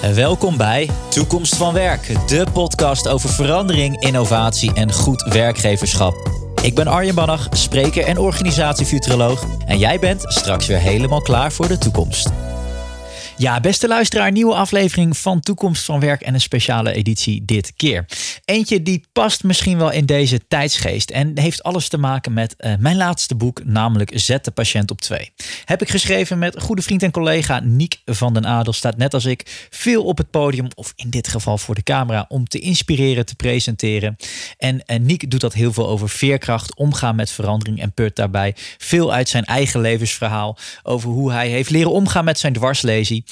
Welkom bij Toekomst van Werk, de podcast over verandering, innovatie en goed werkgeverschap. Ik ben Arjen Bannach, spreker en organisatiefuturoloog. En jij bent straks weer helemaal klaar voor de toekomst. Ja, beste luisteraar, nieuwe aflevering van Toekomst van Werk en een speciale editie dit keer. Eentje die past misschien wel in deze tijdsgeest en heeft alles te maken met uh, mijn laatste boek, namelijk Zet de patiënt op twee. Heb ik geschreven met goede vriend en collega Niek van den Adel, staat net als ik veel op het podium, of in dit geval voor de camera, om te inspireren, te presenteren. En uh, Niek doet dat heel veel over veerkracht, omgaan met verandering en put daarbij veel uit zijn eigen levensverhaal over hoe hij heeft leren omgaan met zijn dwarslesie.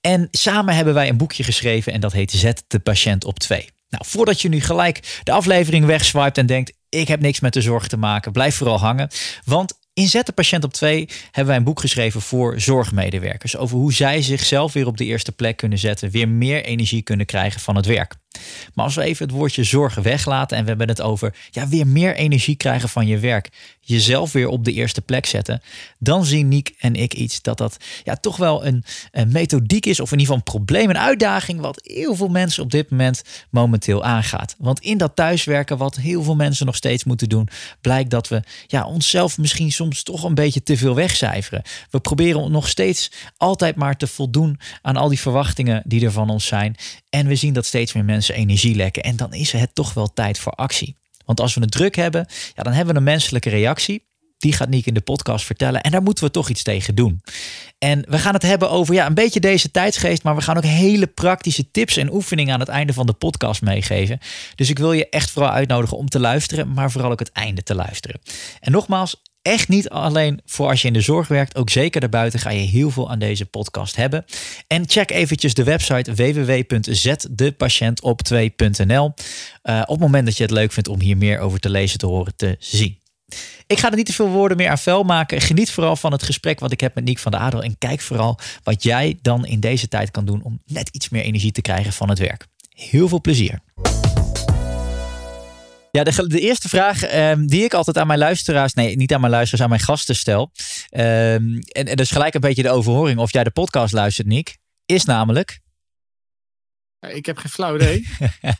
En samen hebben wij een boekje geschreven en dat heet Zet de patiënt op twee. Nou, voordat je nu gelijk de aflevering wegswipt en denkt: ik heb niks met de zorg te maken, blijf vooral hangen. Want in Zet de patiënt op twee hebben wij een boek geschreven voor zorgmedewerkers. Over hoe zij zichzelf weer op de eerste plek kunnen zetten, weer meer energie kunnen krijgen van het werk. Maar als we even het woordje zorg weglaten en we hebben het over ja, weer meer energie krijgen van je werk, jezelf weer op de eerste plek zetten, dan zien Niek en ik iets dat dat ja, toch wel een, een methodiek is, of in ieder geval een probleem, een uitdaging, wat heel veel mensen op dit moment momenteel aangaat. Want in dat thuiswerken, wat heel veel mensen nog steeds moeten doen, blijkt dat we ja, onszelf misschien soms toch een beetje te veel wegcijferen. We proberen nog steeds altijd maar te voldoen aan al die verwachtingen die er van ons zijn. En we zien dat steeds meer mensen energie lekken. En dan is het toch wel tijd voor actie. Want als we het druk hebben, ja, dan hebben we een menselijke reactie. Die gaat Niek in de podcast vertellen. En daar moeten we toch iets tegen doen. En we gaan het hebben over ja, een beetje deze tijdsgeest. Maar we gaan ook hele praktische tips en oefeningen aan het einde van de podcast meegeven. Dus ik wil je echt vooral uitnodigen om te luisteren. Maar vooral ook het einde te luisteren. En nogmaals, echt niet alleen voor als je in de zorg werkt. Ook zeker daarbuiten ga je heel veel aan deze podcast hebben. En check eventjes de website www.zetdepatiëntop2.nl uh, op het moment dat je het leuk vindt om hier meer over te lezen, te horen, te zien. Ik ga er niet te veel woorden meer aan vuil maken. Geniet vooral van het gesprek wat ik heb met Niek van der Adel. En kijk vooral wat jij dan in deze tijd kan doen om net iets meer energie te krijgen van het werk. Heel veel plezier. Ja, de, de eerste vraag um, die ik altijd aan mijn luisteraars, nee, niet aan mijn luisteraars, aan mijn gasten stel. Um, en, en dat is gelijk een beetje de overhoring of jij de podcast luistert, Niek. Is namelijk. Ik heb geen flauw idee.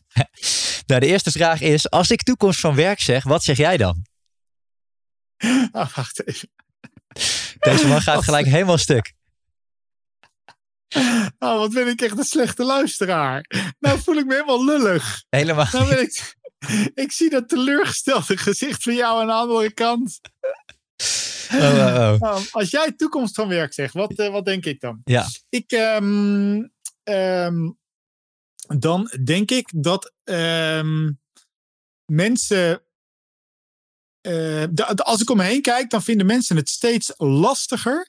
nou, de eerste vraag is: als ik toekomst van werk zeg, wat zeg jij dan? Oh, wacht even. Deze man gaat gelijk helemaal stuk. Oh, wat ben ik echt een slechte luisteraar. Nou voel ik me helemaal lullig. Helemaal. Nou ben ik, ik zie dat teleurgestelde gezicht van jou aan de andere kant. Oh, oh, oh. Als jij toekomst van werk zegt, wat, uh, wat denk ik dan? Ja. Ik, um, um, dan denk ik dat um, mensen. Uh, als ik om me heen kijk, dan vinden mensen het steeds lastiger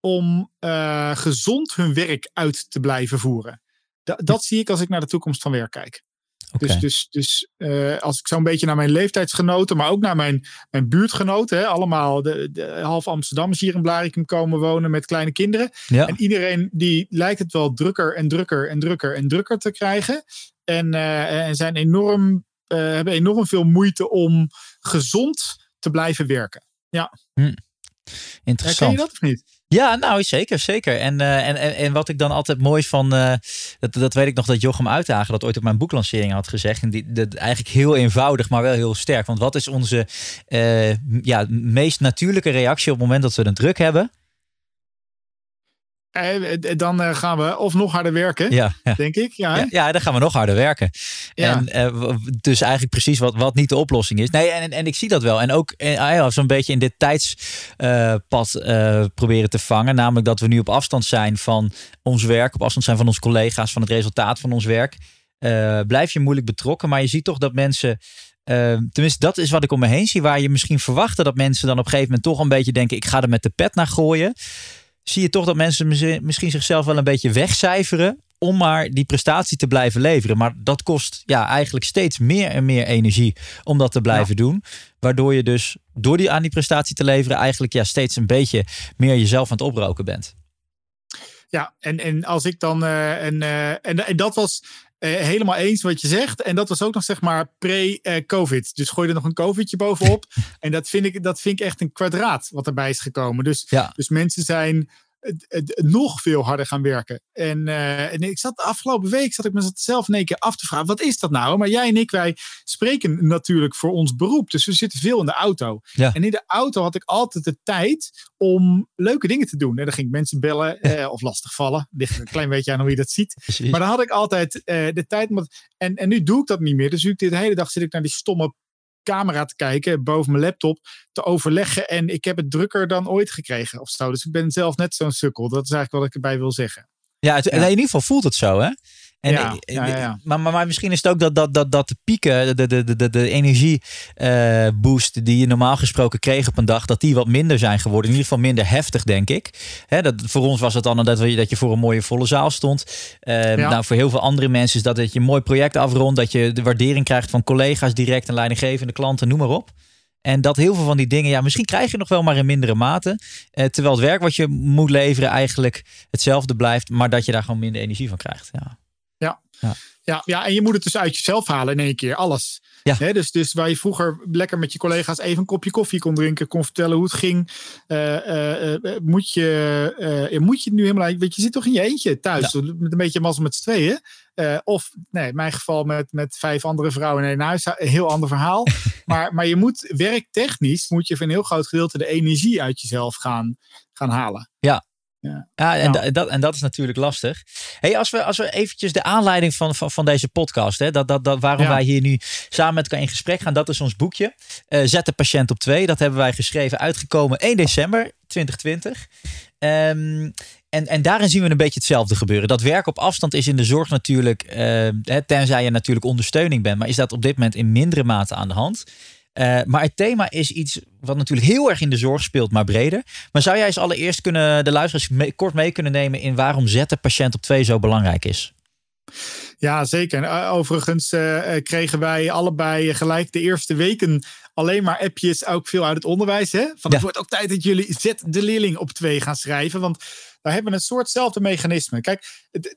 om uh, gezond hun werk uit te blijven voeren. Da dat zie ik als ik naar de toekomst van werk kijk. Okay. Dus, dus, dus uh, als ik zo'n beetje naar mijn leeftijdsgenoten, maar ook naar mijn, mijn buurtgenoten, hè, allemaal de, de half Amsterdammers hier in Blarikum komen wonen met kleine kinderen. Ja. En iedereen die lijkt het wel drukker en drukker en drukker en drukker te krijgen. En, uh, en zijn enorm, uh, hebben enorm veel moeite om gezond te blijven werken. Ja. Hm. Interessant. Je dat of niet? Ja, nou zeker, zeker. En, uh, en, en, en wat ik dan altijd mooi van, uh, dat, dat weet ik nog dat Jochem Uitdagen dat ooit op mijn boeklancering had gezegd. En die, dat eigenlijk heel eenvoudig, maar wel heel sterk. Want wat is onze uh, ja, meest natuurlijke reactie op het moment dat we een druk hebben? Dan gaan we of nog harder werken, ja, ja. denk ik. Ja, ja, ja, dan gaan we nog harder werken. Ja. En uh, dus eigenlijk precies wat, wat niet de oplossing is. Nee, en, en ik zie dat wel. En ook uh, zo'n beetje in dit tijdspad uh, proberen te vangen. Namelijk dat we nu op afstand zijn van ons werk, op afstand zijn van onze collega's, van het resultaat van ons werk. blijf je moeilijk betrokken, maar je ziet toch dat mensen. tenminste, dat is wat ik om me heen zie. Waar je misschien verwachtte dat mensen dan op een gegeven moment toch een beetje denken: ik ga er met de pet naar gooien zie je toch dat mensen misschien zichzelf wel een beetje wegcijferen om maar die prestatie te blijven leveren. Maar dat kost ja, eigenlijk steeds meer en meer energie om dat te blijven ja. doen. Waardoor je dus door die, aan die prestatie te leveren eigenlijk ja, steeds een beetje meer jezelf aan het oproken bent. Ja, en, en als ik dan. Uh, en, uh, en, en dat was. Uh, helemaal eens wat je zegt. En dat was ook nog zeg maar pre-COVID. Dus gooi er nog een COVIDje bovenop. en dat vind, ik, dat vind ik echt een kwadraat wat erbij is gekomen. Dus, ja. dus mensen zijn nog veel harder gaan werken. En, en ik zat de afgelopen week zat ik mezelf in één keer af te vragen: wat is dat nou? Maar jij en ik, wij spreken natuurlijk voor ons beroep. Dus we zitten veel in de auto. En in de auto had ik altijd de tijd om leuke dingen te doen. En dan ging ik mensen bellen eh, of lastigvallen. Ligt een klein beetje aan hoe je dat ziet. Maar dan had ik altijd uh, de tijd. En, en nu doe ik dat niet meer. Dus nu de hele dag zit ik naar die stomme camera te kijken boven mijn laptop te overleggen. En ik heb het drukker dan ooit gekregen of zo. Dus ik ben zelf net zo'n sukkel. Dat is eigenlijk wat ik erbij wil zeggen. Ja, het, in ieder geval voelt het zo, hè? En, ja, ja, ja. Maar, maar, maar, misschien is het ook dat, dat, dat, dat de pieken, de, de, de, de energieboost uh, die je normaal gesproken kreeg op een dag, dat die wat minder zijn geworden. In ieder geval minder heftig, denk ik. Hè, dat, voor ons was het dan dat, we, dat je voor een mooie volle zaal stond. Uh, nou, voor heel veel andere mensen is dat, dat je een mooi project afrondt, dat je de waardering krijgt van collega's direct en leidinggevende klanten, noem maar op. En dat heel veel van die dingen, ja, misschien krijg je nog wel maar in mindere mate. Eh, terwijl het werk wat je moet leveren eigenlijk hetzelfde blijft, maar dat je daar gewoon minder energie van krijgt. Ja. Ja. Ja. Ja, en je moet het dus uit jezelf halen in één keer, alles. Ja. dus, dus waar je vroeger lekker met je collega's even een kopje koffie kon drinken, kon vertellen hoe het ging, uh, uh, moet, je, moet je het nu helemaal. Weet je, je zit toch in je eentje thuis, met een beetje mazzel met z'n tweeën. of nee, in mijn geval met, met vijf andere vrouwen in één huis, een heel ander verhaal. maar, maar je moet werktechnisch, moet je voor een heel groot gedeelte de energie uit jezelf gaan, gaan halen. Ja, ja, ja en, nou. dat, en dat is natuurlijk lastig. Hey, als, we, als we eventjes de aanleiding van, van, van deze podcast, hè, dat, dat, dat, waarom wij hier nu samen met elkaar in gesprek gaan, dat is ons boekje. Uh, Zet de patiënt op twee. Dat hebben wij geschreven, uitgekomen 1 december 2020. Um, en, en daarin zien we een beetje hetzelfde gebeuren. Dat werk op afstand is in de zorg natuurlijk, uh, tenzij je natuurlijk ondersteuning bent, maar is dat op dit moment in mindere mate aan de hand. Uh, maar het thema is iets wat natuurlijk heel erg in de zorg speelt, maar breder. Maar zou jij eens allereerst kunnen, de luisteraars kort mee kunnen nemen in waarom zetten patiënt op twee zo belangrijk is? Ja, zeker. En eh, overigens uh, kregen wij allebei gelijk de eerste weken alleen maar appjes, ook veel uit het onderwijs. Hè? Van het wordt ook tijd dat jullie zet de leerling op twee gaan schrijven. Want daar hebben we een soortzelfde mechanisme. Kijk,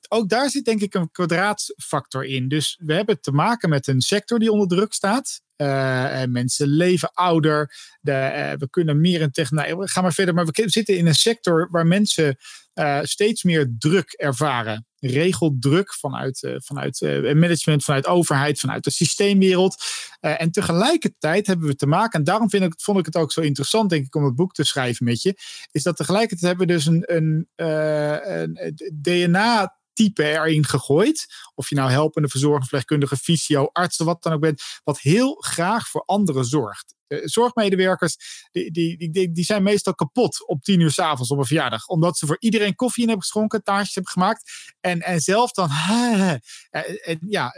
ook daar zit denk ik een kwadraatfactor in. Dus we hebben te maken met een sector die onder druk staat. Uh, mensen leven ouder. De, uh, we kunnen meer in technologie. Nou, ga maar verder. Maar we zitten in een sector waar mensen uh, steeds meer druk ervaren. Regeldruk vanuit, vanuit management, vanuit overheid, vanuit de systeemwereld. en tegelijkertijd hebben we te maken, en daarom vind ik, vond ik het ook zo interessant, denk ik, om het boek te schrijven met je. Is dat tegelijkertijd hebben we dus een, een, een DNA type erin gegooid. Of je nou helpende verzorger, verpleegkundige, fysio, artsen, wat dan ook bent. Wat heel graag voor anderen zorgt. zorgmedewerkers, die, die, die, die zijn meestal kapot op tien uur s'avonds op een verjaardag. Omdat ze voor iedereen koffie in hebben geschonken, taartjes hebben gemaakt. En, en zelf dan, en, ja,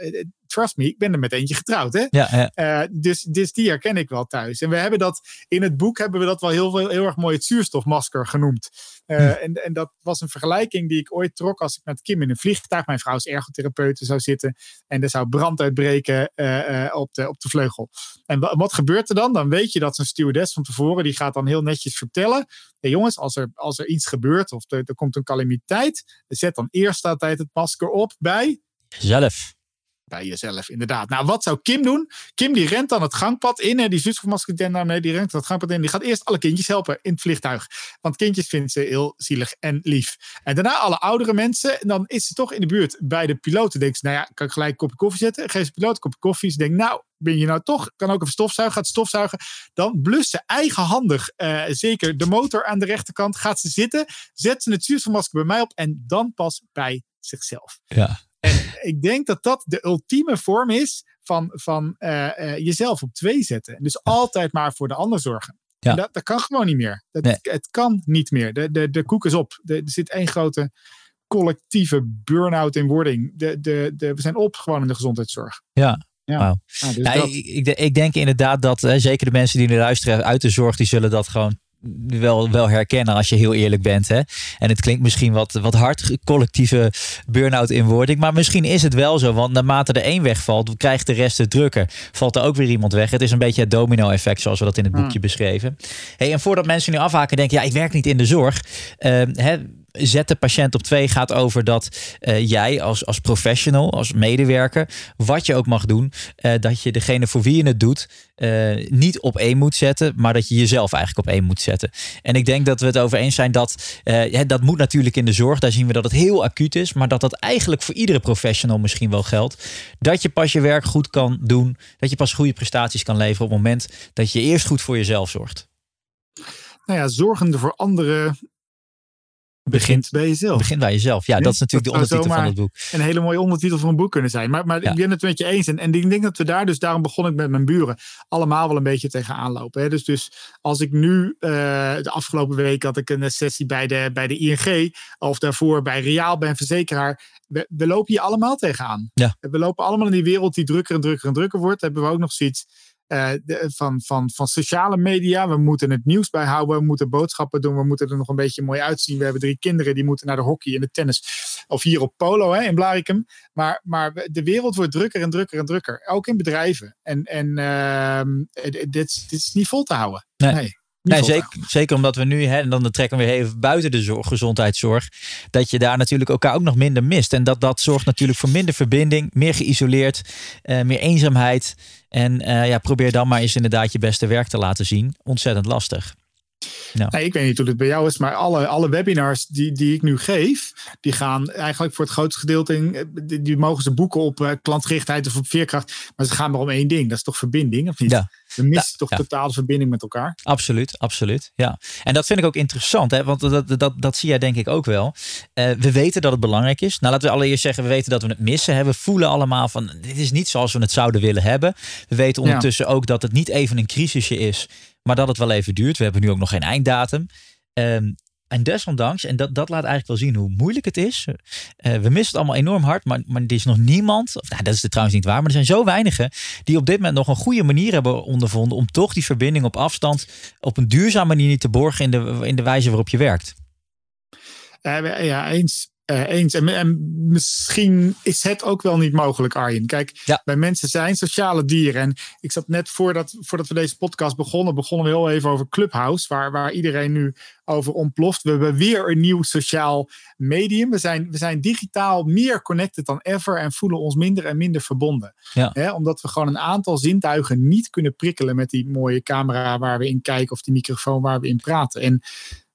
trust me, ik ben er met eentje getrouwd. Hè? Ja, ja. Uh, dus, dus die herken ik wel thuis. En we hebben dat in het boek hebben we dat wel heel, heel erg mooi het zuurstofmasker genoemd. Uh, hm. en, en dat was een vergelijking die ik ooit trok als ik met Kim in een vliegtuig, mijn vrouw is ergotherapeute, zou zitten. En er zou brand uitbreken uh, op, de, op de vleugel. En wat gebeurt er dan? Dan weet je dat zo'n stewardess van tevoren, die gaat dan heel netjes vertellen. Hey jongens, als er, als er iets gebeurt of er, er komt een calamiteit, zet dan eerst altijd het masker op bij... Zelf bij jezelf, inderdaad. Nou, wat zou Kim doen? Kim die rent dan het gangpad in. Hè, die zustermasker daarmee, die rent het gangpad in. Die gaat eerst alle kindjes helpen in het vliegtuig. Want kindjes vindt ze heel zielig en lief. En daarna alle oudere mensen. En dan is ze toch in de buurt bij de piloten. Denkt ze, nou ja, kan ik gelijk een kopje koffie zetten? Geef ze piloot een kopje koffie. Ze denkt, nou, ben je nou toch, kan ook even stofzuigen, gaat stofzuigen. Dan blust ze eigenhandig, uh, zeker de motor aan de rechterkant, gaat ze zitten, zet ze het zuurstofmasker bij mij op en dan pas bij zichzelf. Ja. Ik denk dat dat de ultieme vorm is van, van uh, uh, jezelf op twee zetten. Dus altijd maar voor de ander zorgen. Ja. Dat, dat, kan gewoon niet meer. Dat, nee. Het kan niet meer. De, de, de koek is op. De, er zit één grote collectieve burn-out in wording. De, de, de, we zijn op gewoon in de gezondheidszorg. Ja, ja. Wow. Dus ja, ik, ik, denk inderdaad dat hè, zeker de mensen die nu luisteren uit de zorg, die zullen dat gewoon wel, wel herkennen als je heel eerlijk bent. Hè? En het klinkt misschien wat, wat hard, collectieve burn-out inwording. Maar misschien is het wel zo. Want naarmate er één wegvalt, krijgt de rest het drukker. Valt er ook weer iemand weg. Het is een beetje het domino-effect zoals we dat in het boekje hmm. beschreven. Hey, en voordat mensen nu afhaken denken, ja, ik werk niet in de zorg. Uh, hè, zet de patiënt op twee gaat over dat uh, jij als, als professional, als medewerker, wat je ook mag doen, uh, dat je degene voor wie je het doet, uh, niet op één moet zetten, maar dat je jezelf eigenlijk op één moet zetten. En ik denk dat we het over eens zijn dat dat moet natuurlijk in de zorg, daar zien we dat het heel acuut is, maar dat dat eigenlijk voor iedere professional misschien wel geldt. Dat je pas je werk goed kan doen, dat je pas goede prestaties kan leveren op het moment dat je eerst goed voor jezelf zorgt. Nou ja, zorgende voor anderen begint bij jezelf. Begint bij jezelf. Ja, dat is natuurlijk de ondertitel van het boek. Een hele mooie ondertitel voor een boek kunnen zijn. Maar, maar ik ben het met je eens. En, en ik denk dat we daar, dus daarom begon ik met mijn buren, allemaal wel een beetje tegenaan lopen. Hè. Dus, dus als ik nu, uh, de afgelopen week had ik een sessie bij de, bij de ING, of daarvoor bij Reaal, bij een verzekeraar. We, we lopen hier allemaal tegenaan. Ja. We lopen allemaal in die wereld die drukker en drukker en drukker wordt. Hebben we ook nog zoiets uh, van, van, van sociale media. We moeten het nieuws bijhouden. We moeten boodschappen doen. We moeten er nog een beetje mooi uitzien. We hebben drie kinderen die moeten naar de hockey en de tennis. Of hier op polo hè, in Blarikum. Maar, maar de wereld wordt drukker en drukker en drukker. Ook in bedrijven. En, en uh, dit, dit is niet vol te houden. nee. nee. Nee, zeker, zeker omdat we nu, hè, en dan trekken we weer even buiten de zorg, gezondheidszorg, dat je daar natuurlijk elkaar ook nog minder mist. En dat, dat zorgt natuurlijk voor minder verbinding, meer geïsoleerd, uh, meer eenzaamheid. En uh, ja, probeer dan maar eens inderdaad je beste werk te laten zien. Ontzettend lastig. Ja. ik weet niet hoe het bij jou is, maar alle, alle webinars die, die ik nu geef, die gaan eigenlijk voor het grootste gedeelte, in, die, die mogen ze boeken op uh, klantgerichtheid of op veerkracht. Maar ze gaan maar om één ding, dat is toch verbinding, of niet? Ja. We missen toch ja. totale verbinding met elkaar. Absoluut, absoluut. Ja. En dat vind ik ook interessant, hè? want dat, dat, dat zie jij denk ik ook wel. Uh, we weten dat het belangrijk is. Nou, laten we allereerst zeggen, we weten dat we het missen. Hè? We voelen allemaal van, dit is niet zoals we het zouden willen hebben. We weten ondertussen ook dat het niet even een crisisje is, maar dat het wel even duurt. We hebben nu ook nog geen einddatum. Um, en desondanks, en dat, dat laat eigenlijk wel zien hoe moeilijk het is. Uh, we missen het allemaal enorm hard, maar, maar er is nog niemand, of nou, dat is trouwens niet waar, maar er zijn zo weinigen die op dit moment nog een goede manier hebben ondervonden om toch die verbinding op afstand op een duurzame manier te borgen in de, in de wijze waarop je werkt. Uh, ja, eens. Uh, eens. En, en, misschien is het ook wel niet mogelijk, Arjen. Kijk, ja. wij mensen zijn sociale dieren. En ik zat net voordat, voordat we deze podcast begonnen, begonnen we heel even over Clubhouse, waar, waar iedereen nu over ontploft. We hebben weer een nieuw sociaal medium. We zijn, we zijn digitaal meer connected dan ever en voelen ons minder en minder verbonden. Ja. omdat we gewoon een aantal zintuigen niet kunnen prikkelen met die mooie camera waar we in kijken of die microfoon waar we in praten. En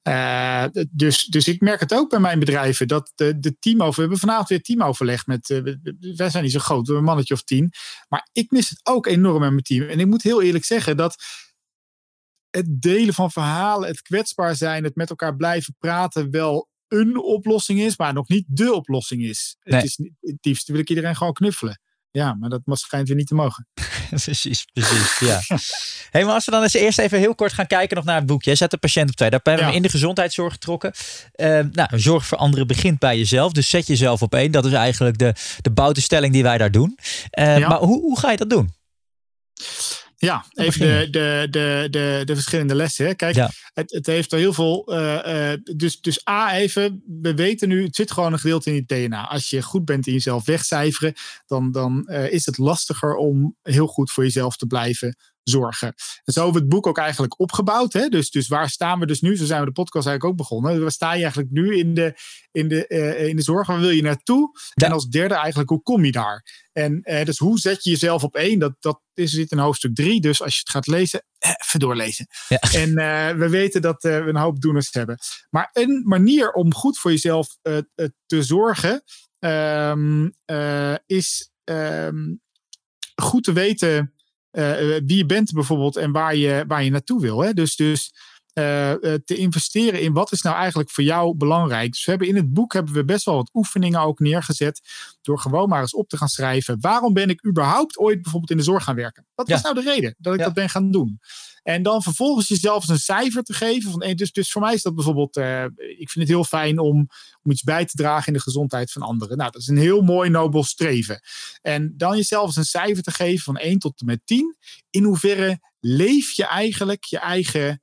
uh, dus, dus ik merk het ook bij mijn bedrijven dat de, de teamover. We hebben vanavond weer teamoverleg met. Uh, wij zijn niet zo groot, een mannetje of tien. Maar ik mis het ook enorm met mijn team. En ik moet heel eerlijk zeggen dat het delen van verhalen, het kwetsbaar zijn, het met elkaar blijven praten wel een oplossing is, maar nog niet de oplossing is. Nee. Het, is het liefst wil ik iedereen gewoon knuffelen. Ja, maar dat schijnt weer niet te mogen. precies, precies. Ja. hey, maar als we dan eens eerst even heel kort gaan kijken nog naar het boekje. Zet de patiënt op twee. Daar hebben we ja. in de gezondheidszorg getrokken. Uh, nou, zorg voor anderen begint bij jezelf. Dus zet jezelf op één. Dat is eigenlijk de, de bouwtestelling die wij daar doen. Uh, ja. Maar hoe, hoe ga je dat doen? Ja, even de, de, de, de, de verschillende lessen. Kijk, ja. het, het heeft er heel veel. Uh, uh, dus, dus A, even, we weten nu, het zit gewoon een gedeelte in je DNA. Als je goed bent in jezelf wegcijferen, dan, dan uh, is het lastiger om heel goed voor jezelf te blijven zorgen. En zo hebben we het boek ook eigenlijk opgebouwd. Hè? Dus, dus waar staan we dus nu? Zo zijn we de podcast eigenlijk ook begonnen. Waar sta je eigenlijk nu in de, in de, uh, in de zorg? Waar wil je naartoe? Ja. En als derde eigenlijk, hoe kom je daar? En uh, dus hoe zet je jezelf op één? Dat, dat is, zit in hoofdstuk drie. Dus als je het gaat lezen, even doorlezen. Ja. En uh, we weten dat we een hoop doeners hebben. Maar een manier om goed voor jezelf te zorgen... Um, is um, goed te weten wie je bent bijvoorbeeld en waar je, waar je naartoe wil. Hè? Dus, dus uh, te investeren in wat is nou eigenlijk voor jou belangrijk. Dus we hebben in het boek hebben we best wel wat oefeningen ook neergezet. Door gewoon maar eens op te gaan schrijven. Waarom ben ik überhaupt ooit bijvoorbeeld in de zorg gaan werken? Wat was ja. nou de reden dat ik ja. dat ben gaan doen? En dan vervolgens jezelf eens een cijfer te geven. Van, dus, dus voor mij is dat bijvoorbeeld, uh, ik vind het heel fijn om, om iets bij te dragen in de gezondheid van anderen. Nou, dat is een heel mooi nobel streven. En dan jezelf eens een cijfer te geven van 1 tot en met 10. In hoeverre leef je eigenlijk je eigen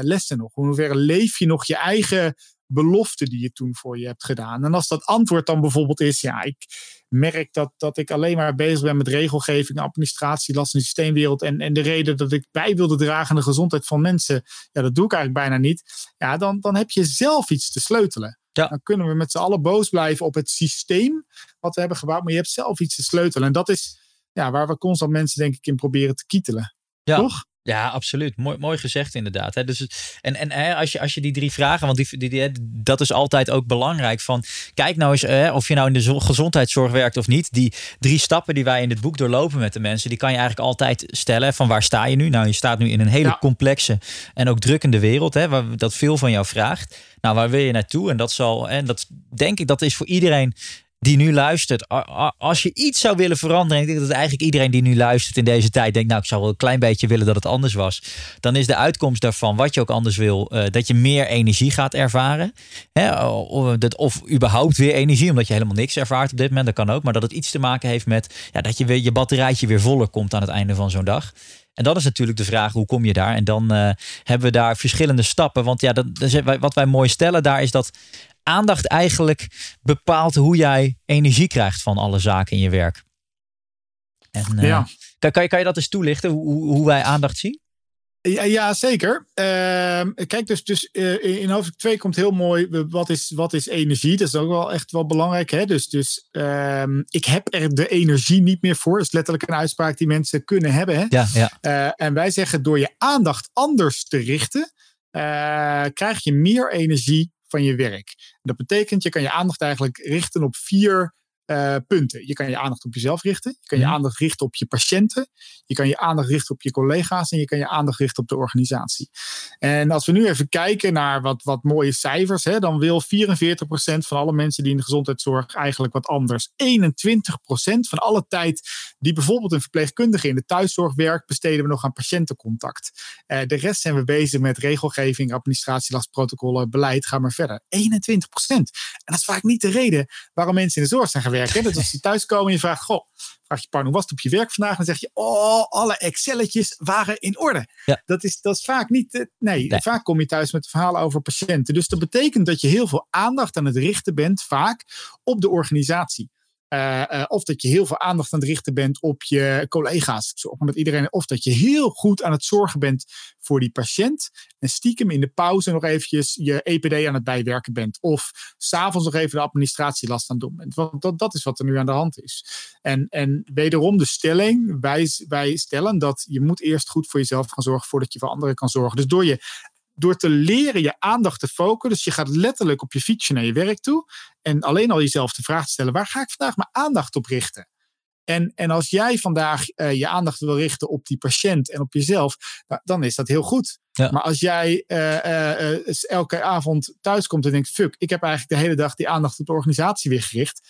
lessen nog? In hoeverre leef je nog je eigen belofte die je toen voor je hebt gedaan? En als dat antwoord dan bijvoorbeeld is, ja, ik merk dat, dat ik alleen maar bezig ben met regelgeving, administratie, last in de systeemwereld. En, en de reden dat ik bij wilde dragen aan de gezondheid van mensen, ja, dat doe ik eigenlijk bijna niet. Ja, dan, dan heb je zelf iets te sleutelen. Ja. Dan kunnen we met z'n allen boos blijven op het systeem wat we hebben gebouwd. Maar je hebt zelf iets te sleutelen. En dat is ja, waar we constant mensen denk ik in proberen te kietelen. Ja. Toch? Ja, absoluut. Mooi, mooi gezegd inderdaad. Hè? Dus, en en hè, als, je, als je die drie vragen, want die, die, die, dat is altijd ook belangrijk. Van, kijk nou eens hè, of je nou in de gezondheidszorg werkt of niet. Die drie stappen die wij in dit boek doorlopen met de mensen, die kan je eigenlijk altijd stellen. Van waar sta je nu? Nou, je staat nu in een hele complexe en ook drukkende wereld. Hè, waar dat veel van jou vraagt. Nou, waar wil je naartoe? En dat zal, en dat denk ik, dat is voor iedereen die nu luistert, als je iets zou willen veranderen, ik denk dat eigenlijk iedereen die nu luistert in deze tijd denkt, nou, ik zou wel een klein beetje willen dat het anders was, dan is de uitkomst daarvan, wat je ook anders wil, uh, dat je meer energie gaat ervaren. Hè? Of, dat, of überhaupt weer energie, omdat je helemaal niks ervaart op dit moment, dat kan ook, maar dat het iets te maken heeft met ja, dat je weer je batterijtje weer voller komt aan het einde van zo'n dag. En dat is natuurlijk de vraag, hoe kom je daar? En dan uh, hebben we daar verschillende stappen. Want ja, dat, wat wij mooi stellen daar is dat aandacht eigenlijk bepaalt hoe jij energie krijgt van alle zaken in je werk. En, uh, ja. kan, kan, je, kan je dat eens toelichten, hoe, hoe wij aandacht zien? Ja, ja zeker. Uh, kijk, dus, dus uh, in hoofdstuk 2 komt heel mooi, wat is, wat is energie? Dat is ook wel echt wel belangrijk. Hè? Dus, dus uh, ik heb er de energie niet meer voor. Dat is letterlijk een uitspraak die mensen kunnen hebben. Hè? Ja, ja. Uh, en wij zeggen, door je aandacht anders te richten, krijg je meer energie van je werk. Dat betekent, je kan je aandacht eigenlijk richten op vier uh, punten. Je kan je aandacht op jezelf richten. Je kan je mhm. aandacht richten op je patiënten. Je kan je aandacht richten op je collega's. En je kan je aandacht richten op de organisatie. En als we nu even kijken naar wat, wat mooie cijfers. Hè, dan wil 44% van alle mensen die in de gezondheidszorg eigenlijk wat anders. 21% van alle tijd die bijvoorbeeld een verpleegkundige in de thuiszorg werkt, besteden we nog aan patiëntencontact. Uh, de rest zijn we bezig met regelgeving, administratielastprotocollen, beleid. Ga maar verder. 21%. En dat is vaak niet de reden waarom mensen in de zorg zijn gaan werken. Dat als je thuiskomen en je vraagt, goh, vraag je partner, hoe was het op je werk vandaag? Dan zeg je, oh, alle Excelletjes waren in orde. Ja. Dat, is, dat is vaak niet, nee, nee, vaak kom je thuis met verhalen over patiënten. Dus dat betekent dat je heel veel aandacht aan het richten bent, vaak op de organisatie. Uh, uh, of dat je heel veel aandacht aan het richten bent op je collega's. Zorgen met iedereen. Of dat je heel goed aan het zorgen bent voor die patiënt. En stiekem in de pauze nog eventjes je EPD aan het bijwerken bent. Of s'avonds nog even de administratielast aan het doen bent. Want dat, dat is wat er nu aan de hand is. En, en wederom de stelling. Wij, wij stellen dat je moet eerst goed voor jezelf gaan zorgen voordat je voor anderen kan zorgen. Dus door je door te leren je aandacht te focussen. Dus je gaat letterlijk op je fietsje naar je werk toe. En alleen al jezelf de vraag te stellen: waar ga ik vandaag mijn aandacht op richten? En, en als jij vandaag uh, je aandacht wil richten op die patiënt en op jezelf, nou, dan is dat heel goed. Ja. Maar als jij uh, uh, elke avond thuis komt en denkt: fuck, ik heb eigenlijk de hele dag die aandacht op de organisatie weer gericht.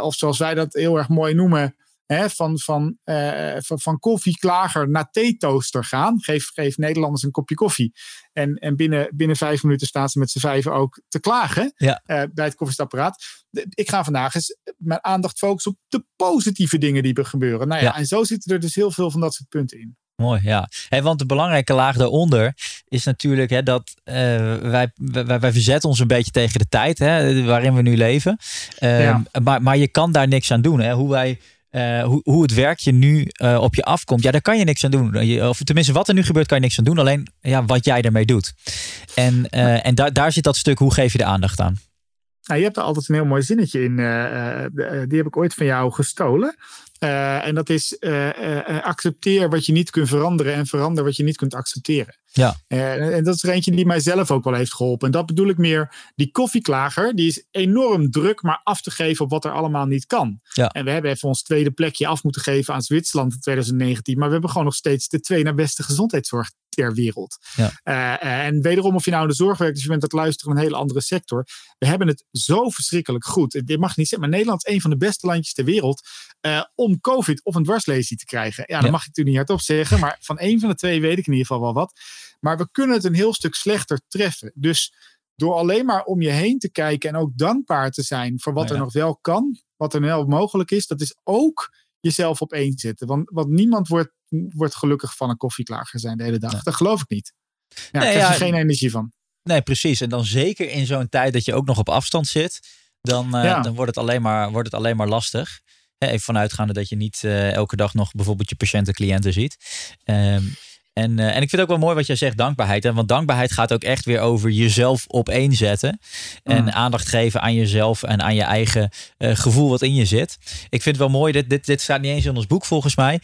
of zoals wij dat heel erg mooi noemen, Hè, van, van, uh, van, van koffieklager naar theetoaster gaan. Geef, geef Nederlanders een kopje koffie. En, en binnen, binnen vijf minuten staan ze met z'n vijven ook te klagen ja. uh, bij het koffiestapparaat. Ik ga vandaag eens mijn aandacht focussen op de positieve dingen die er gebeuren. Nou ja, ja. en zo zitten er dus heel veel van dat soort punten in. Mooi, ja. Hey, want de belangrijke laag daaronder is natuurlijk hè, dat uh, wij, wij, wij verzetten ons een beetje tegen de tijd hè, waarin we nu leven. Ja. maar, maar je kan daar niks aan doen. Hè. Hoe wij uh, hoe, hoe het werkje nu uh, op je afkomt, ja, daar kan je niks aan doen. Of tenminste, wat er nu gebeurt, kan je niks aan doen. Alleen ja, wat jij daarmee doet. En, uh, en daar daar zit dat stuk, hoe geef je de aandacht aan? Nou, je hebt er altijd een heel mooi zinnetje in. die heb ik ooit van jou gestolen. Uh, en dat is uh, uh, accepteer wat je niet kunt veranderen en verander wat je niet kunt accepteren. Ja. en dat is er eentje die mij zelf ook wel heeft geholpen. En dat bedoel ik meer, die koffieklager, die is enorm druk, maar af te geven op wat er allemaal niet kan. Ja. En we hebben even ons tweede plekje af moeten geven aan Zwitserland in 2019. Maar we hebben gewoon nog steeds de twee naar beste gezondheidszorg ter wereld. Ja. En wederom, of je nou in de zorg werkt, dus je bent het luisteren een hele andere sector. We hebben het zo verschrikkelijk goed. Dit mag niet zeggen, maar Nederland is een van de beste landjes ter wereld uh, om COVID of een dwarslesie te krijgen. Ja, dat mag ik natuurlijk niet hardop zeggen, maar van één van de twee weet ik in ieder geval wel wat. Maar we kunnen het een heel stuk slechter treffen. Dus door alleen maar om je heen te kijken en ook dankbaar te zijn voor wat er nog wel kan, wat er wel mogelijk is, dat is ook jezelf op één zetten. Want, want niemand wordt, wordt gelukkig van een koffieklager zijn de hele dag. Dat geloof ik niet. Ja, nee, daar krijg je geen energie van. Nee, precies. En dan zeker in zo'n tijd dat je ook nog op afstand zit, dan, uh, dan wordt, het alleen maar, wordt het alleen maar lastig. Even vanuitgaande dat je niet uh, elke dag nog bijvoorbeeld je patiënten, cliënten ziet. Um, En, en ik vind het ook wel mooi wat jij zegt, dankbaarheid. Want dankbaarheid gaat ook echt weer over jezelf op één zetten. En mm. aandacht geven aan jezelf en aan je eigen gevoel wat in je zit. Ik vind het wel mooi, dit, dit, dit staat niet eens in ons boek volgens mij.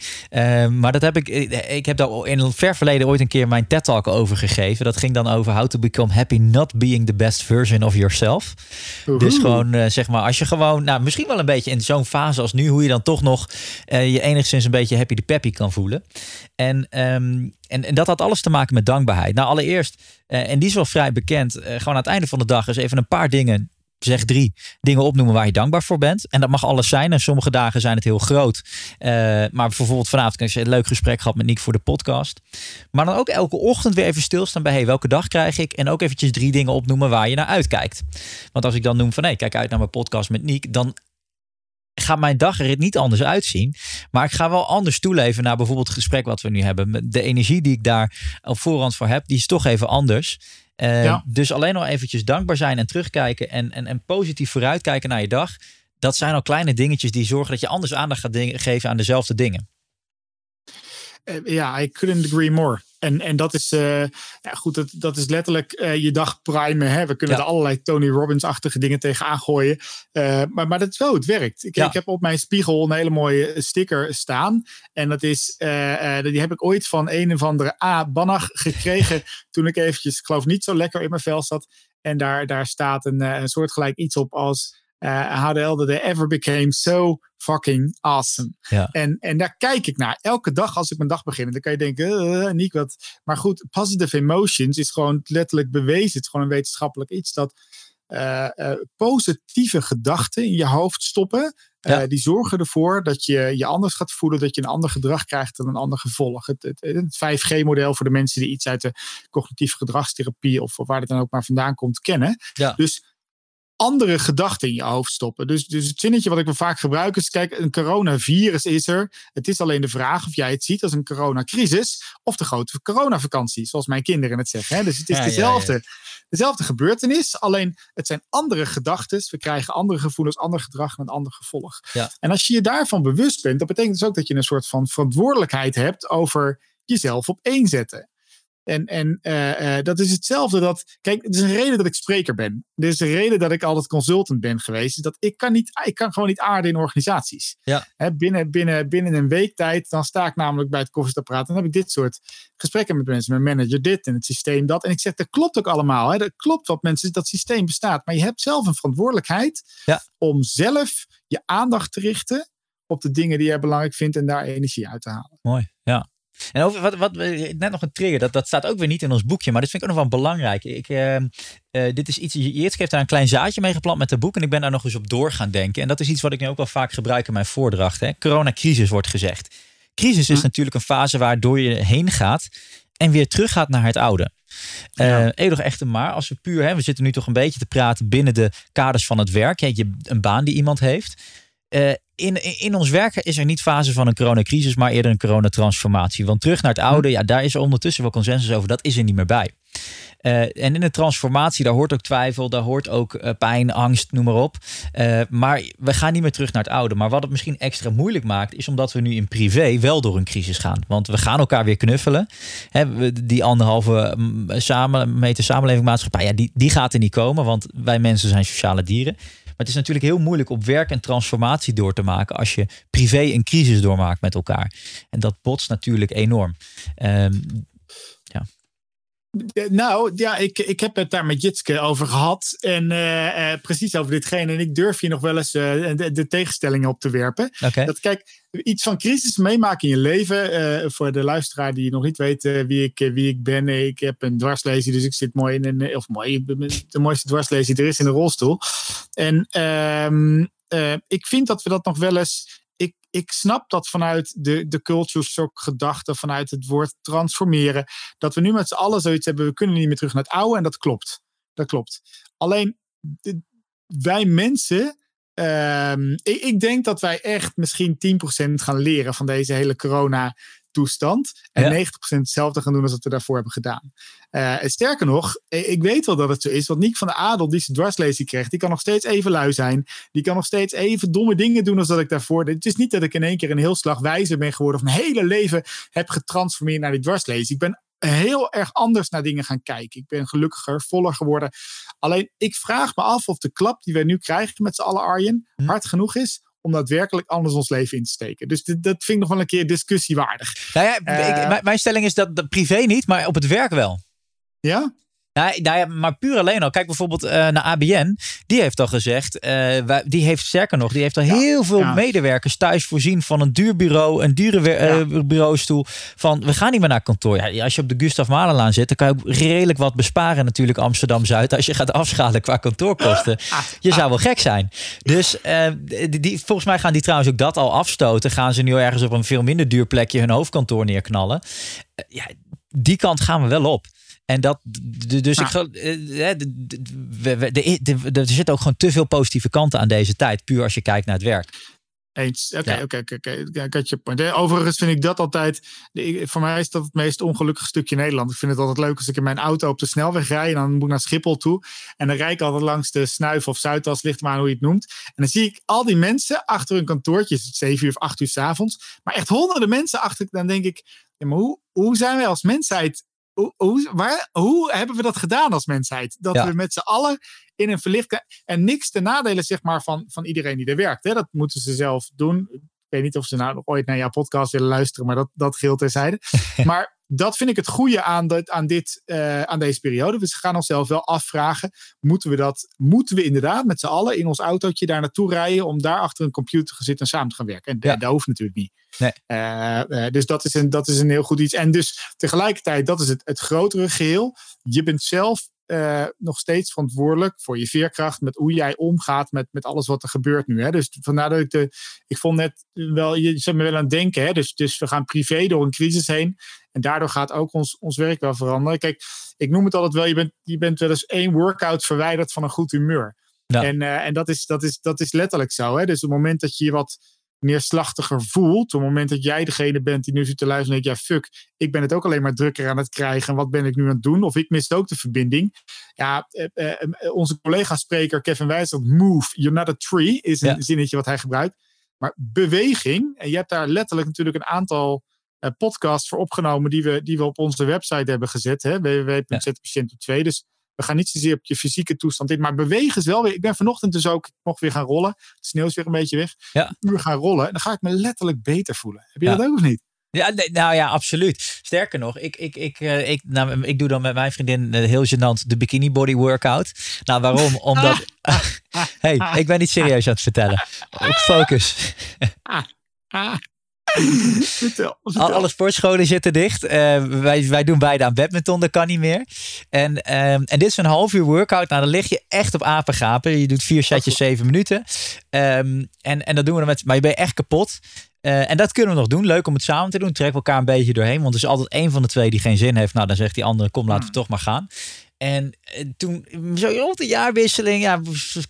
maar dat heb ik, ik heb daar in een ver verleden ooit een keer mijn TED-talk over gegeven. Dat ging dan over how to become happy not being the best version of yourself. Dus gewoon, zeg maar, als je gewoon, nou, misschien wel een beetje in zo'n fase als nu, hoe je dan toch nog je enigszins een beetje happy de peppy kan voelen. En, ehm, en, en, dat had alles te maken met dankbaarheid. Nou, allereerst, uh, en die is wel vrij bekend, uh, gewoon aan het einde van de dag is even een paar dingen zeg drie dingen opnoemen waar je dankbaar voor bent. En dat mag alles zijn. En sommige dagen zijn het heel groot. Uh, maar bijvoorbeeld vanavond heb je een leuk gesprek gehad met Nick voor de podcast. Maar dan ook elke ochtend weer even stilstaan bij hey, welke dag krijg ik? En ook eventjes drie dingen opnoemen waar je naar uitkijkt. Want als ik dan noem van hey, kijk uit naar mijn podcast met Nick, dan gaat mijn dag er niet anders uitzien. Maar ik ga wel anders toeleven naar bijvoorbeeld het gesprek wat we nu hebben. De energie die ik daar op voorhand voor heb, die is toch even anders. Uh, Dus alleen nog eventjes dankbaar zijn en terugkijken en, en, en positief vooruitkijken naar je dag. Dat zijn al kleine dingetjes die zorgen dat je anders aandacht gaat geven aan dezelfde dingen. Eh, ja, I couldn't agree more. En, en dat is, uh, ja, goed, dat, dat is letterlijk uh, je dag primen. Hè? We kunnen er allerlei Tony Robbins-achtige dingen tegen aangooien. Uh, maar, maar dat is wel hoe het werkt. Ik, ja. ik heb op mijn spiegel een hele mooie sticker staan. En dat is, die heb ik ooit van een of andere A. Bannach gekregen. toen ik eventjes, ik geloof niet zo lekker in mijn vel zat. En daar, daar staat een, een soortgelijk iets op als how the hell they ever became so fucking awesome. Ja. En, en daar kijk ik naar. Elke dag als ik mijn dag begin. En dan kan je denken, uh, Niek, wat. Maar goed, positive emotions is gewoon letterlijk bewezen. Het is gewoon een wetenschappelijk iets dat uh, uh, positieve gedachten in je hoofd stoppen. Ja. die zorgen ervoor dat je je anders gaat voelen, dat je een ander gedrag krijgt en een ander gevolg. Het, het, het 5G-model voor de mensen die iets uit de cognitieve gedragstherapie of, of waar het dan ook maar vandaan komt kennen. Ja. Dus andere gedachten in je hoofd stoppen. Dus, dus het zinnetje wat ik wel vaak gebruik is: kijk, een coronavirus is er. Het is alleen de vraag of jij het ziet als een coronacrisis of de grote coronavakantie, zoals mijn kinderen het zeggen. Hè? Dus het is dezelfde, dezelfde gebeurtenis, alleen het zijn andere gedachten. We krijgen andere gevoelens, ander gedrag en een ander gevolg. En als je je daarvan bewust bent, dat betekent dus ook dat je een soort van verantwoordelijkheid hebt over jezelf op één zetten. En, en uh, uh, dat is hetzelfde dat. Kijk, het is een reden dat ik spreker ben. Er is een reden dat ik altijd consultant ben geweest. dat ik kan, niet, ik kan gewoon niet aarden in organisaties. Ja. He, binnen, binnen, binnen een week tijd, dan sta ik namelijk bij het koffiezetapparaat. En dan heb ik dit soort gesprekken met mensen. Mijn manager dit en het systeem dat. En ik zeg, dat klopt ook allemaal. Hè. Dat klopt wat mensen, dat systeem bestaat. Maar je hebt zelf een verantwoordelijkheid ja. om zelf je aandacht te richten op de dingen die jij belangrijk vindt en daar energie uit te halen. Mooi, ja. En over wat, wat net nog een trigger, dat, dat staat ook weer niet in ons boekje, maar dit vind ik ook nog wel belangrijk. Ik, uh, uh, dit is iets, eerst heeft daar een klein zaadje mee geplant met het boek en ik ben daar nog eens op door gaan denken. En dat is iets wat ik nu ook wel vaak gebruik in mijn voordracht. Coronacrisis wordt gezegd. Crisis is hm. natuurlijk een fase waardoor je heen gaat en weer terug gaat naar het oude. Uh, Eeuwig echter maar, als we puur, hè, we zitten nu toch een beetje te praten binnen de kaders van het werk. je, een baan die iemand heeft. Uh, in, in ons werken is er niet fase van een coronacrisis, maar eerder een coronatransformatie. Want terug naar het oude, hm. ja, daar is er ondertussen wel consensus over. Dat is er niet meer bij. Uh, en in de transformatie, daar hoort ook twijfel, daar hoort ook uh, pijn, angst, noem maar op. Uh, maar we gaan niet meer terug naar het oude. Maar wat het misschien extra moeilijk maakt, is omdat we nu in privé wel door een crisis gaan. Want we gaan elkaar weer knuffelen. Hè, die anderhalve samen, meter samenleving maatschappij, ja, die, die gaat er niet komen. Want wij mensen zijn sociale dieren het is natuurlijk heel moeilijk op werk en transformatie door te maken als je privé een crisis doormaakt met elkaar. En dat botst natuurlijk enorm. Ja. Nou, ja, ik, ik heb het daar met Jitske over gehad. En uh, uh, precies over ditgene. En ik durf hier nog wel eens uh, de, de, tegenstellingen op te werpen. Okay. Dat kijk, iets van crisis meemaken in je leven. voor de luisteraar die nog niet weet wie, ik, wie ik ben. Ik heb een dwarslesie, dus ik zit mooi in een. Of mooi, de mooiste dwarslesie er is in een rolstoel. En ehm, ik vind dat we dat nog wel eens ik snap dat vanuit de, de culture shock gedachte, vanuit het woord transformeren, dat we nu met z'n allen zoiets hebben, we kunnen niet meer terug naar het oude en dat klopt. Dat klopt. Alleen wij mensen, um, ik, ik, denk dat wij echt misschien 10% gaan leren van deze hele corona toestand. En 90% hetzelfde gaan doen als wat we daarvoor hebben gedaan. Uh, sterker nog, ik weet wel dat het zo is. Want Nick van de Adel, die zijn dwarslezing kreeg, die kan nog steeds even lui zijn. Die kan nog steeds even domme dingen doen als dat ik daarvoor. Het is niet dat ik in één keer een heel slag wijzer ben geworden. Of mijn hele leven heb getransformeerd naar die dwarslezing. Ik ben heel erg anders naar dingen gaan kijken. Ik ben gelukkiger, voller geworden. Alleen ik vraag me af of de klap die wij nu krijgen met z'n allen, Arjen, hm. hard genoeg is om daadwerkelijk anders ons leven in te steken. Dus dit, dat vind ik nog wel een keer discussiewaardig. Nou ja, ik, eh, mijn stelling is dat de privé niet, maar op het werk wel. Ja? Nou, nou ja, maar puur alleen al. Kijk bijvoorbeeld uh, naar ABN. Die heeft al gezegd, uh, die heeft sterker nog, die heeft al heel veel medewerkers thuis voorzien van een duur bureau, een dure uh, bureaustoel. Van we gaan niet meer naar kantoor. Als je op de Gustav Malenlaan zit, dan kan je redelijk wat besparen natuurlijk Amsterdam Zuid. Als je gaat afschalen qua kantoorkosten. Je zou wel gek zijn. Dus die, die, volgens mij gaan die trouwens ook dat al afstoten. Gaan ze nu ergens op een veel minder duur plekje hun hoofdkantoor neerknallen. ja, die kant gaan we wel op. En dat, dus ik geloof, er zitten ook gewoon te veel positieve kanten aan deze tijd, puur als je kijkt naar het werk. Eens. Oké, oké, oké. Je point. Overigens vind ik dat altijd. Voor mij is dat het meest ongelukkige stukje Nederland. Ik vind het altijd leuk als ik in mijn auto op de snelweg rijd. En dan moet ik naar Schiphol toe. En dan rijd ik altijd langs de Snuif of Zuidas, ligt maar aan hoe je het noemt. En dan zie ik al die mensen achter hun kantoortje. Het is 7 uur of 8 uur s avonds. Maar echt honderden mensen achter. Dan denk ik, ja, maar hoe, hoe zijn wij als mensheid hoe, waar, hoe hebben we dat gedaan als mensheid? Dat we met z'n allen in een verlicht. En niks ten nadele zeg maar, van, van iedereen die er werkt. Hè? Dat moeten ze zelf doen. Ik weet niet of ze nou nog ooit naar jouw podcast willen luisteren, maar dat, dat geldt terzijde. maar dat vind ik het goede aan, aan, dit, uh, aan deze periode. We gaan onszelf wel afvragen: moeten we dat, moeten we inderdaad met z'n allen in ons autootje daar naartoe rijden om daar achter een computer te zitten en samen te gaan werken? En dat hoeft natuurlijk niet. Nee. Uh, dus dat is, een, dat is een heel goed iets. En dus tegelijkertijd, dat is het, het grotere geheel. Je bent zelf uh, nog steeds verantwoordelijk voor je veerkracht. Met hoe jij omgaat met, met alles wat er gebeurt nu. Hè? Dus vandaar dat ik de. Ik vond net wel. Je zet me wel aan het denken. Hè? Dus, dus we gaan privé door een crisis heen. En daardoor gaat ook ons, ons werk wel veranderen. Kijk, ik noem het altijd wel. Je bent, je bent wel eens één workout verwijderd van een goed humeur. Ja. En, uh, en dat, is, dat, is, dat is letterlijk zo. Hè? Dus op het moment dat je je wat neerslachtiger voelt. Op het moment dat jij degene bent die nu zit te luisteren en denkt, ja fuck, ik ben het ook alleen maar drukker aan het krijgen. Wat ben ik nu aan het doen? Of ik mis ook de verbinding. Ja, eh, eh, eh onze collega-spreker Kevin Wijs, move, you're not a tree, is een zinnetje wat hij gebruikt. Maar beweging, en je hebt daar letterlijk natuurlijk een aantal uh, podcasts voor opgenomen die we, die we op onze website hebben gezet, www.zetpatiënt2. Dus we gaan niet zozeer op je fysieke toestand in, maar bewegen is wel weer. Ik ben vanochtend dus ook nog weer gaan rollen. De sneeuw is weer een beetje weg. Ja. Een uur gaan rollen. En dan ga ik me letterlijk beter voelen. Heb je dat ook of niet? Ja, nou ja, absoluut. Sterker nog, ik, ik, ik, eh, ik, nou, ik doe dan met mijn vriendin uh, heel gênant de bikini body workout. Nou, waarom? Omdat. hey, ik ben niet serieus aan het vertellen. Ik focus. vertel, Alle sportscholen zitten dicht. Uh, wij, wij doen beide aan badminton, dat kan niet meer. En, uh, en dit is een half uur workout. Nou, dan lig je echt op apengapen. Je doet vier setjes, zeven minuten. Um, en, en dat doen we dan met... Maar je bent echt kapot. Uh, en dat kunnen we nog doen. Leuk om het samen te doen. Trek elkaar een beetje doorheen. Want er is altijd één van de twee die geen zin heeft. Nou, dan zegt die andere, kom, laten we toch maar gaan. En eh, toen, zo rond de jaarwisseling, ja,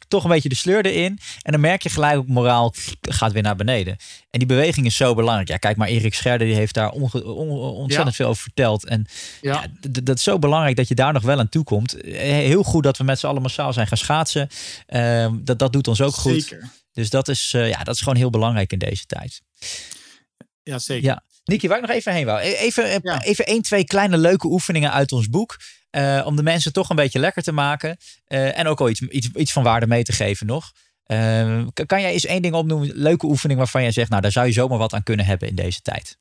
toch een beetje de sleur erin. En dan merk je gelijk ook moraal gaat weer naar beneden. En die beweging is zo belangrijk. Ja, kijk maar, Erik Scherder die heeft daar ontzettend veel over verteld. En ja. dat is zo belangrijk dat je daar nog wel aan toe komt. Eh, heel goed dat we met z'n allen massaal zijn gaan schaatsen. Uh, dat, dat doet ons ook goed. Zeker. Dus dat is, uh, ja, dat is gewoon heel belangrijk in deze tijd. Ja, zeker. Ja. Niki, waar ik nog even heen wou. E-, even, ja. even één, twee kleine leuke oefeningen uit ons boek. Uh, om de mensen toch een beetje lekker te maken. Uh, en ook al iets, iets, iets van waarde mee te geven nog. Uh, kan jij eens één ding opnoemen, leuke oefening waarvan jij zegt, nou daar zou je zomaar wat aan kunnen hebben in deze tijd?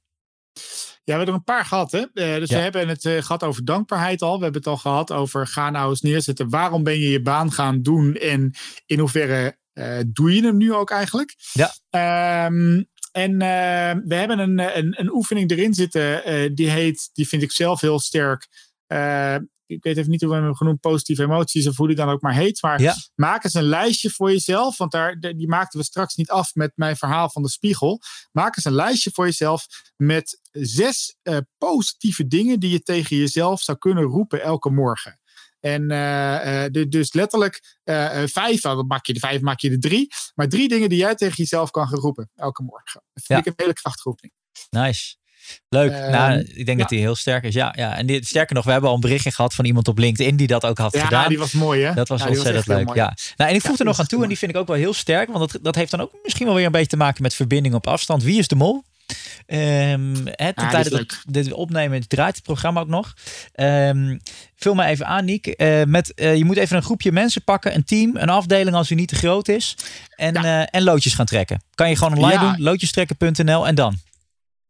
Ja, we hebben er een paar gehad. Hè? dus we hebben het gehad over dankbaarheid al. We hebben het al gehad over ga nou eens neerzetten. Waarom ben je je baan gaan doen en in hoeverre doe je hem nu ook eigenlijk? Ja. Um, en we hebben een, een, een, oefening erin zitten, die heet, die vind ik zelf heel sterk ik weet even niet hoe we hem genoemd, positieve emoties of hoe die dan ook maar heet. Maar maak eens een lijstje voor jezelf. Want daar, die maakten we straks niet af met mijn verhaal van de spiegel. Maak eens een lijstje voor jezelf met zes uh, positieve dingen die je tegen jezelf zou kunnen roepen elke morgen. En uh, uh, dus letterlijk vijf, dan maak je de vijf, maak je de drie. Maar drie dingen die jij tegen jezelf kan gaan roepen elke morgen. Dat vind ik een hele krachtige oefening. Nice. Leuk. Ehm, nou, ik denk ja. dat hij heel sterk is. Ja, ja. En die, sterker nog, we hebben al een berichtje gehad van iemand op LinkedIn die dat ook had Ja, gedaan. die was mooi hè. Dat was Ja, die ontzettend leuk. mooi. Ja. Nou, en ik voeg Ja, er nog die aan toe, en die vind ik ook wel heel sterk. Want dat, dat heeft dan ook misschien wel weer een beetje te maken met verbinding op afstand. Wie is de mol? Ehm hè, ten die tijde dat leuk. dit opnemen draait het programma ook nog. Ehm vul me even aan, Niek. Eh, met, eh, je moet even een groepje mensen pakken, een team, een afdeling als u niet te groot is. En, Ja. eh, en loodjes gaan trekken. Kan je gewoon online Ja. doen, loodjestrekken.nl en dan.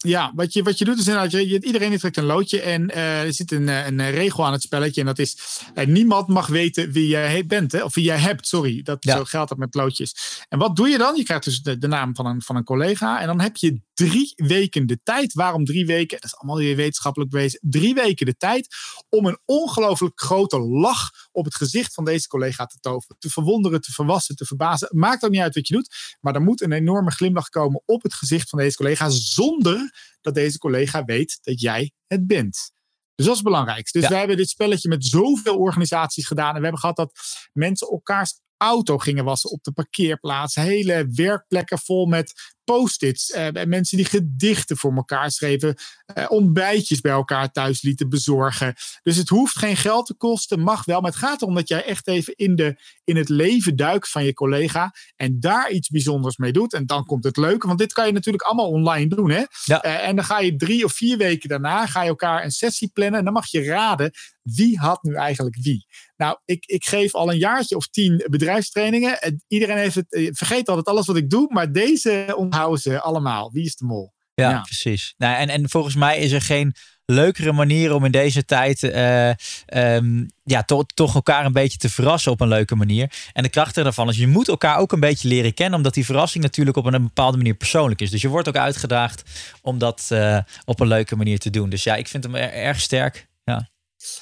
Ja, wat je, wat je doet is inderdaad, je, iedereen trekt een loodje en eh, er zit een, eh, een eh, regel aan het spelletje. En dat is, niemand mag weten wie jij bent, hè? of wie jij hebt, sorry. Dat, Ja. Zo geldt dat met loodjes. En wat doe je dan? Je krijgt dus de, de naam van een, van een collega en dan heb je drie weken de tijd. Waarom drie weken? Dat is allemaal weer wetenschappelijk bewezen. Drie weken de tijd om een ongelooflijk grote lach op het gezicht van deze collega te toveren. Te verwonderen, te verwassen, te verbazen. Maakt ook niet uit wat je doet. Maar er moet een enorme glimlach komen op het gezicht van deze collega. Zonder dat deze collega weet dat jij het bent. Dus dat is het belangrijkste. Dus Ja. wij hebben dit spelletje met zoveel organisaties gedaan. En we hebben gehad dat mensen elkaars auto gingen wassen op de parkeerplaats. Hele werkplekken vol met post-its. Eh, en mensen die gedichten voor elkaar schreven. eh, ontbijtjes bij elkaar thuis lieten bezorgen. Dus het hoeft geen geld te kosten, mag wel. Maar het gaat erom dat jij echt even in, de, in het leven duikt van je collega. En daar iets bijzonders mee doet. En dan komt het leuke. Want dit kan je natuurlijk allemaal online doen. Hè? Ja. Eh, en dan ga je drie of vier weken daarna ga je elkaar een sessie plannen. En dan mag je raden wie had nu eigenlijk wie. Nou, ik, ik geef al een jaartje of tien bedrijfstrainingen. En iedereen heeft het, vergeet altijd alles wat ik doe. Maar deze ze allemaal. Wie is de mol? Ja, Ja. precies. Nou, en, en volgens mij is er geen leukere manier om in deze tijd eh, ehm, ja, to- toch elkaar een beetje te verrassen op een leuke manier. En de kracht daarvan is, je moet elkaar ook een beetje leren kennen, omdat die verrassing natuurlijk op een bepaalde manier persoonlijk is. Dus je wordt ook uitgedaagd om dat eh, op een leuke manier te doen. Dus ja, ik vind hem er- erg sterk.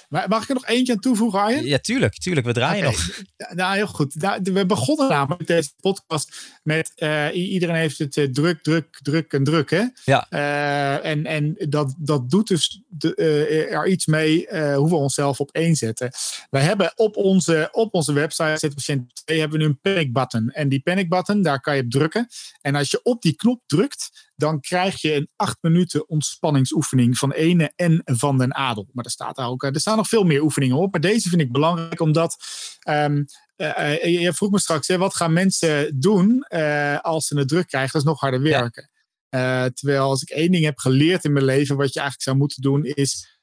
Maar mag ik er nog eentje aan toevoegen, Arjen? ja tuurlijk, tuurlijk. We draaien nog. Nou, heel goed. We begonnen namelijk deze podcast met eh, iedereen heeft het eh, druk, druk, druk en druk. Hè? Ja. Eh, en en dat, dat doet dus de, er iets mee hoe we onszelf op één zetten. We hebben op onze, op onze website, Zetpatiënt 2, hebben we nu een panic button. En die panic button, daar kan je op drukken. En als je op die knop drukt, dan krijg je een acht minuten ontspanningsoefening van ene en van den adel. Maar er, staat daar, ook, eh, er staan nog veel meer oefeningen op. Maar deze vind ik belangrijk omdat. eh, je vroeg me straks, hè, wat gaan mensen doen als ze het druk krijgen? Dat is nog harder werken. Terwijl als ik één ding heb geleerd in mijn leven, wat je eigenlijk zou moeten doen, is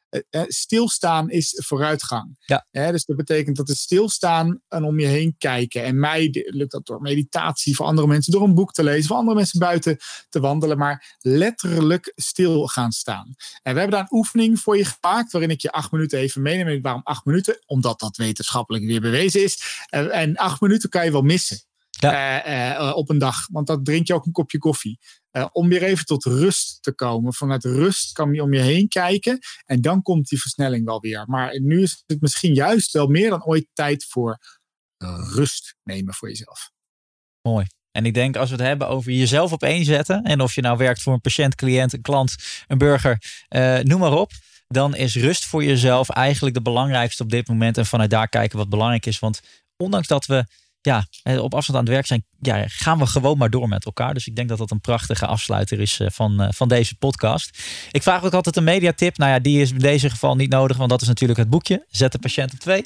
stilstaan is vooruitgang. Ja. Hè, dus dat betekent dat het stilstaan en om je heen kijken. En mij lukt dat door meditatie, voor andere mensen door een boek te lezen, voor andere mensen buiten te wandelen, maar letterlijk stil gaan staan. En we hebben daar een oefening voor je gemaakt, waarin ik je acht minuten even meeneem. En waarom acht minuten? Omdat dat wetenschappelijk weer bewezen is. Eh, en acht minuten kan je wel missen. Eh, eh, op een dag. Want dan drink je ook een kopje koffie. Eh, om weer even tot rust te komen. Vanuit rust kan je om je heen kijken. En dan komt die versnelling wel weer. Maar nu is het misschien juist wel meer dan ooit tijd voor rust nemen voor jezelf. Mooi. En ik denk als we het hebben over jezelf op één zetten. En of je nou werkt voor een patiënt, cliënt, een klant, een burger, eh, noem maar op. Dan is rust voor jezelf eigenlijk de belangrijkste op dit moment. En vanuit daar kijken wat belangrijk is. Want ondanks dat we ja, eh, op afstand aan het werk zijn, ja, gaan we gewoon maar door met elkaar. Dus ik denk dat dat een prachtige afsluiter is eh, van, eh, van deze podcast. Ik vraag ook altijd een mediatip. Nou ja, die is in deze geval niet nodig, want dat is natuurlijk het boekje. Zet de patiënt op twee.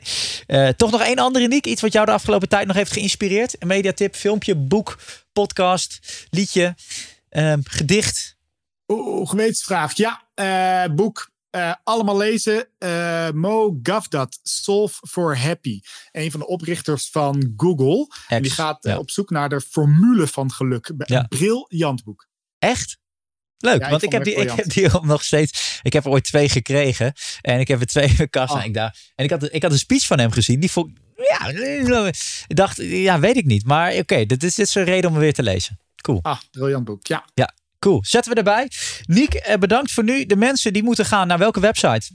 Toch nog één andere, Niek. Iets wat jou de afgelopen tijd nog heeft geïnspireerd. Een mediatip, filmpje, boek, podcast, liedje, ehm, gedicht. Oeh. Ja, boek. Eh, allemaal lezen. Eh, Mo Gavdat, Solve for Happy. Een van de oprichters van Google. En die gaat eh, ja. op zoek naar de formule van geluk. Een Ja. briljant boek. Echt? Leuk, Ja, want ik heb, die, ik heb die nog steeds. Ik heb er ooit twee gekregen. En ik heb er twee in mijn kast. Oh. En, ik dacht, en ik, had, ik had een speech van hem gezien. Die vond Ja, ik dacht, ja, weet ik niet. Maar oké, dit is, dit is een reden om hem weer te lezen. Cool. Ah, briljant boek. Ja. Ja, cool. Zetten we erbij. Niek, eh, bedankt voor nu. De mensen die moeten gaan naar welke website?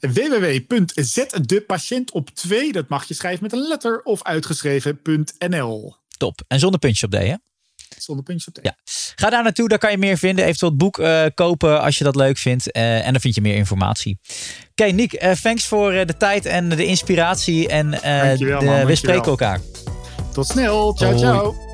www.zetdepatiënt op 2. Dat mag je schrijven met een letter of uitgeschreven.nl. Top. En zonder puntje op D, hè? Zonder puntje op de. Ja. Ga daar naartoe, daar kan je meer vinden. Eventueel het boek eh, kopen als je dat leuk vindt. Eh, en dan vind je meer informatie. Oké, Niek, eh, thanks voor de tijd en de inspiratie. En de- man, we dankjewel. spreken elkaar. Tot snel. Ciao, Hoi. ciao.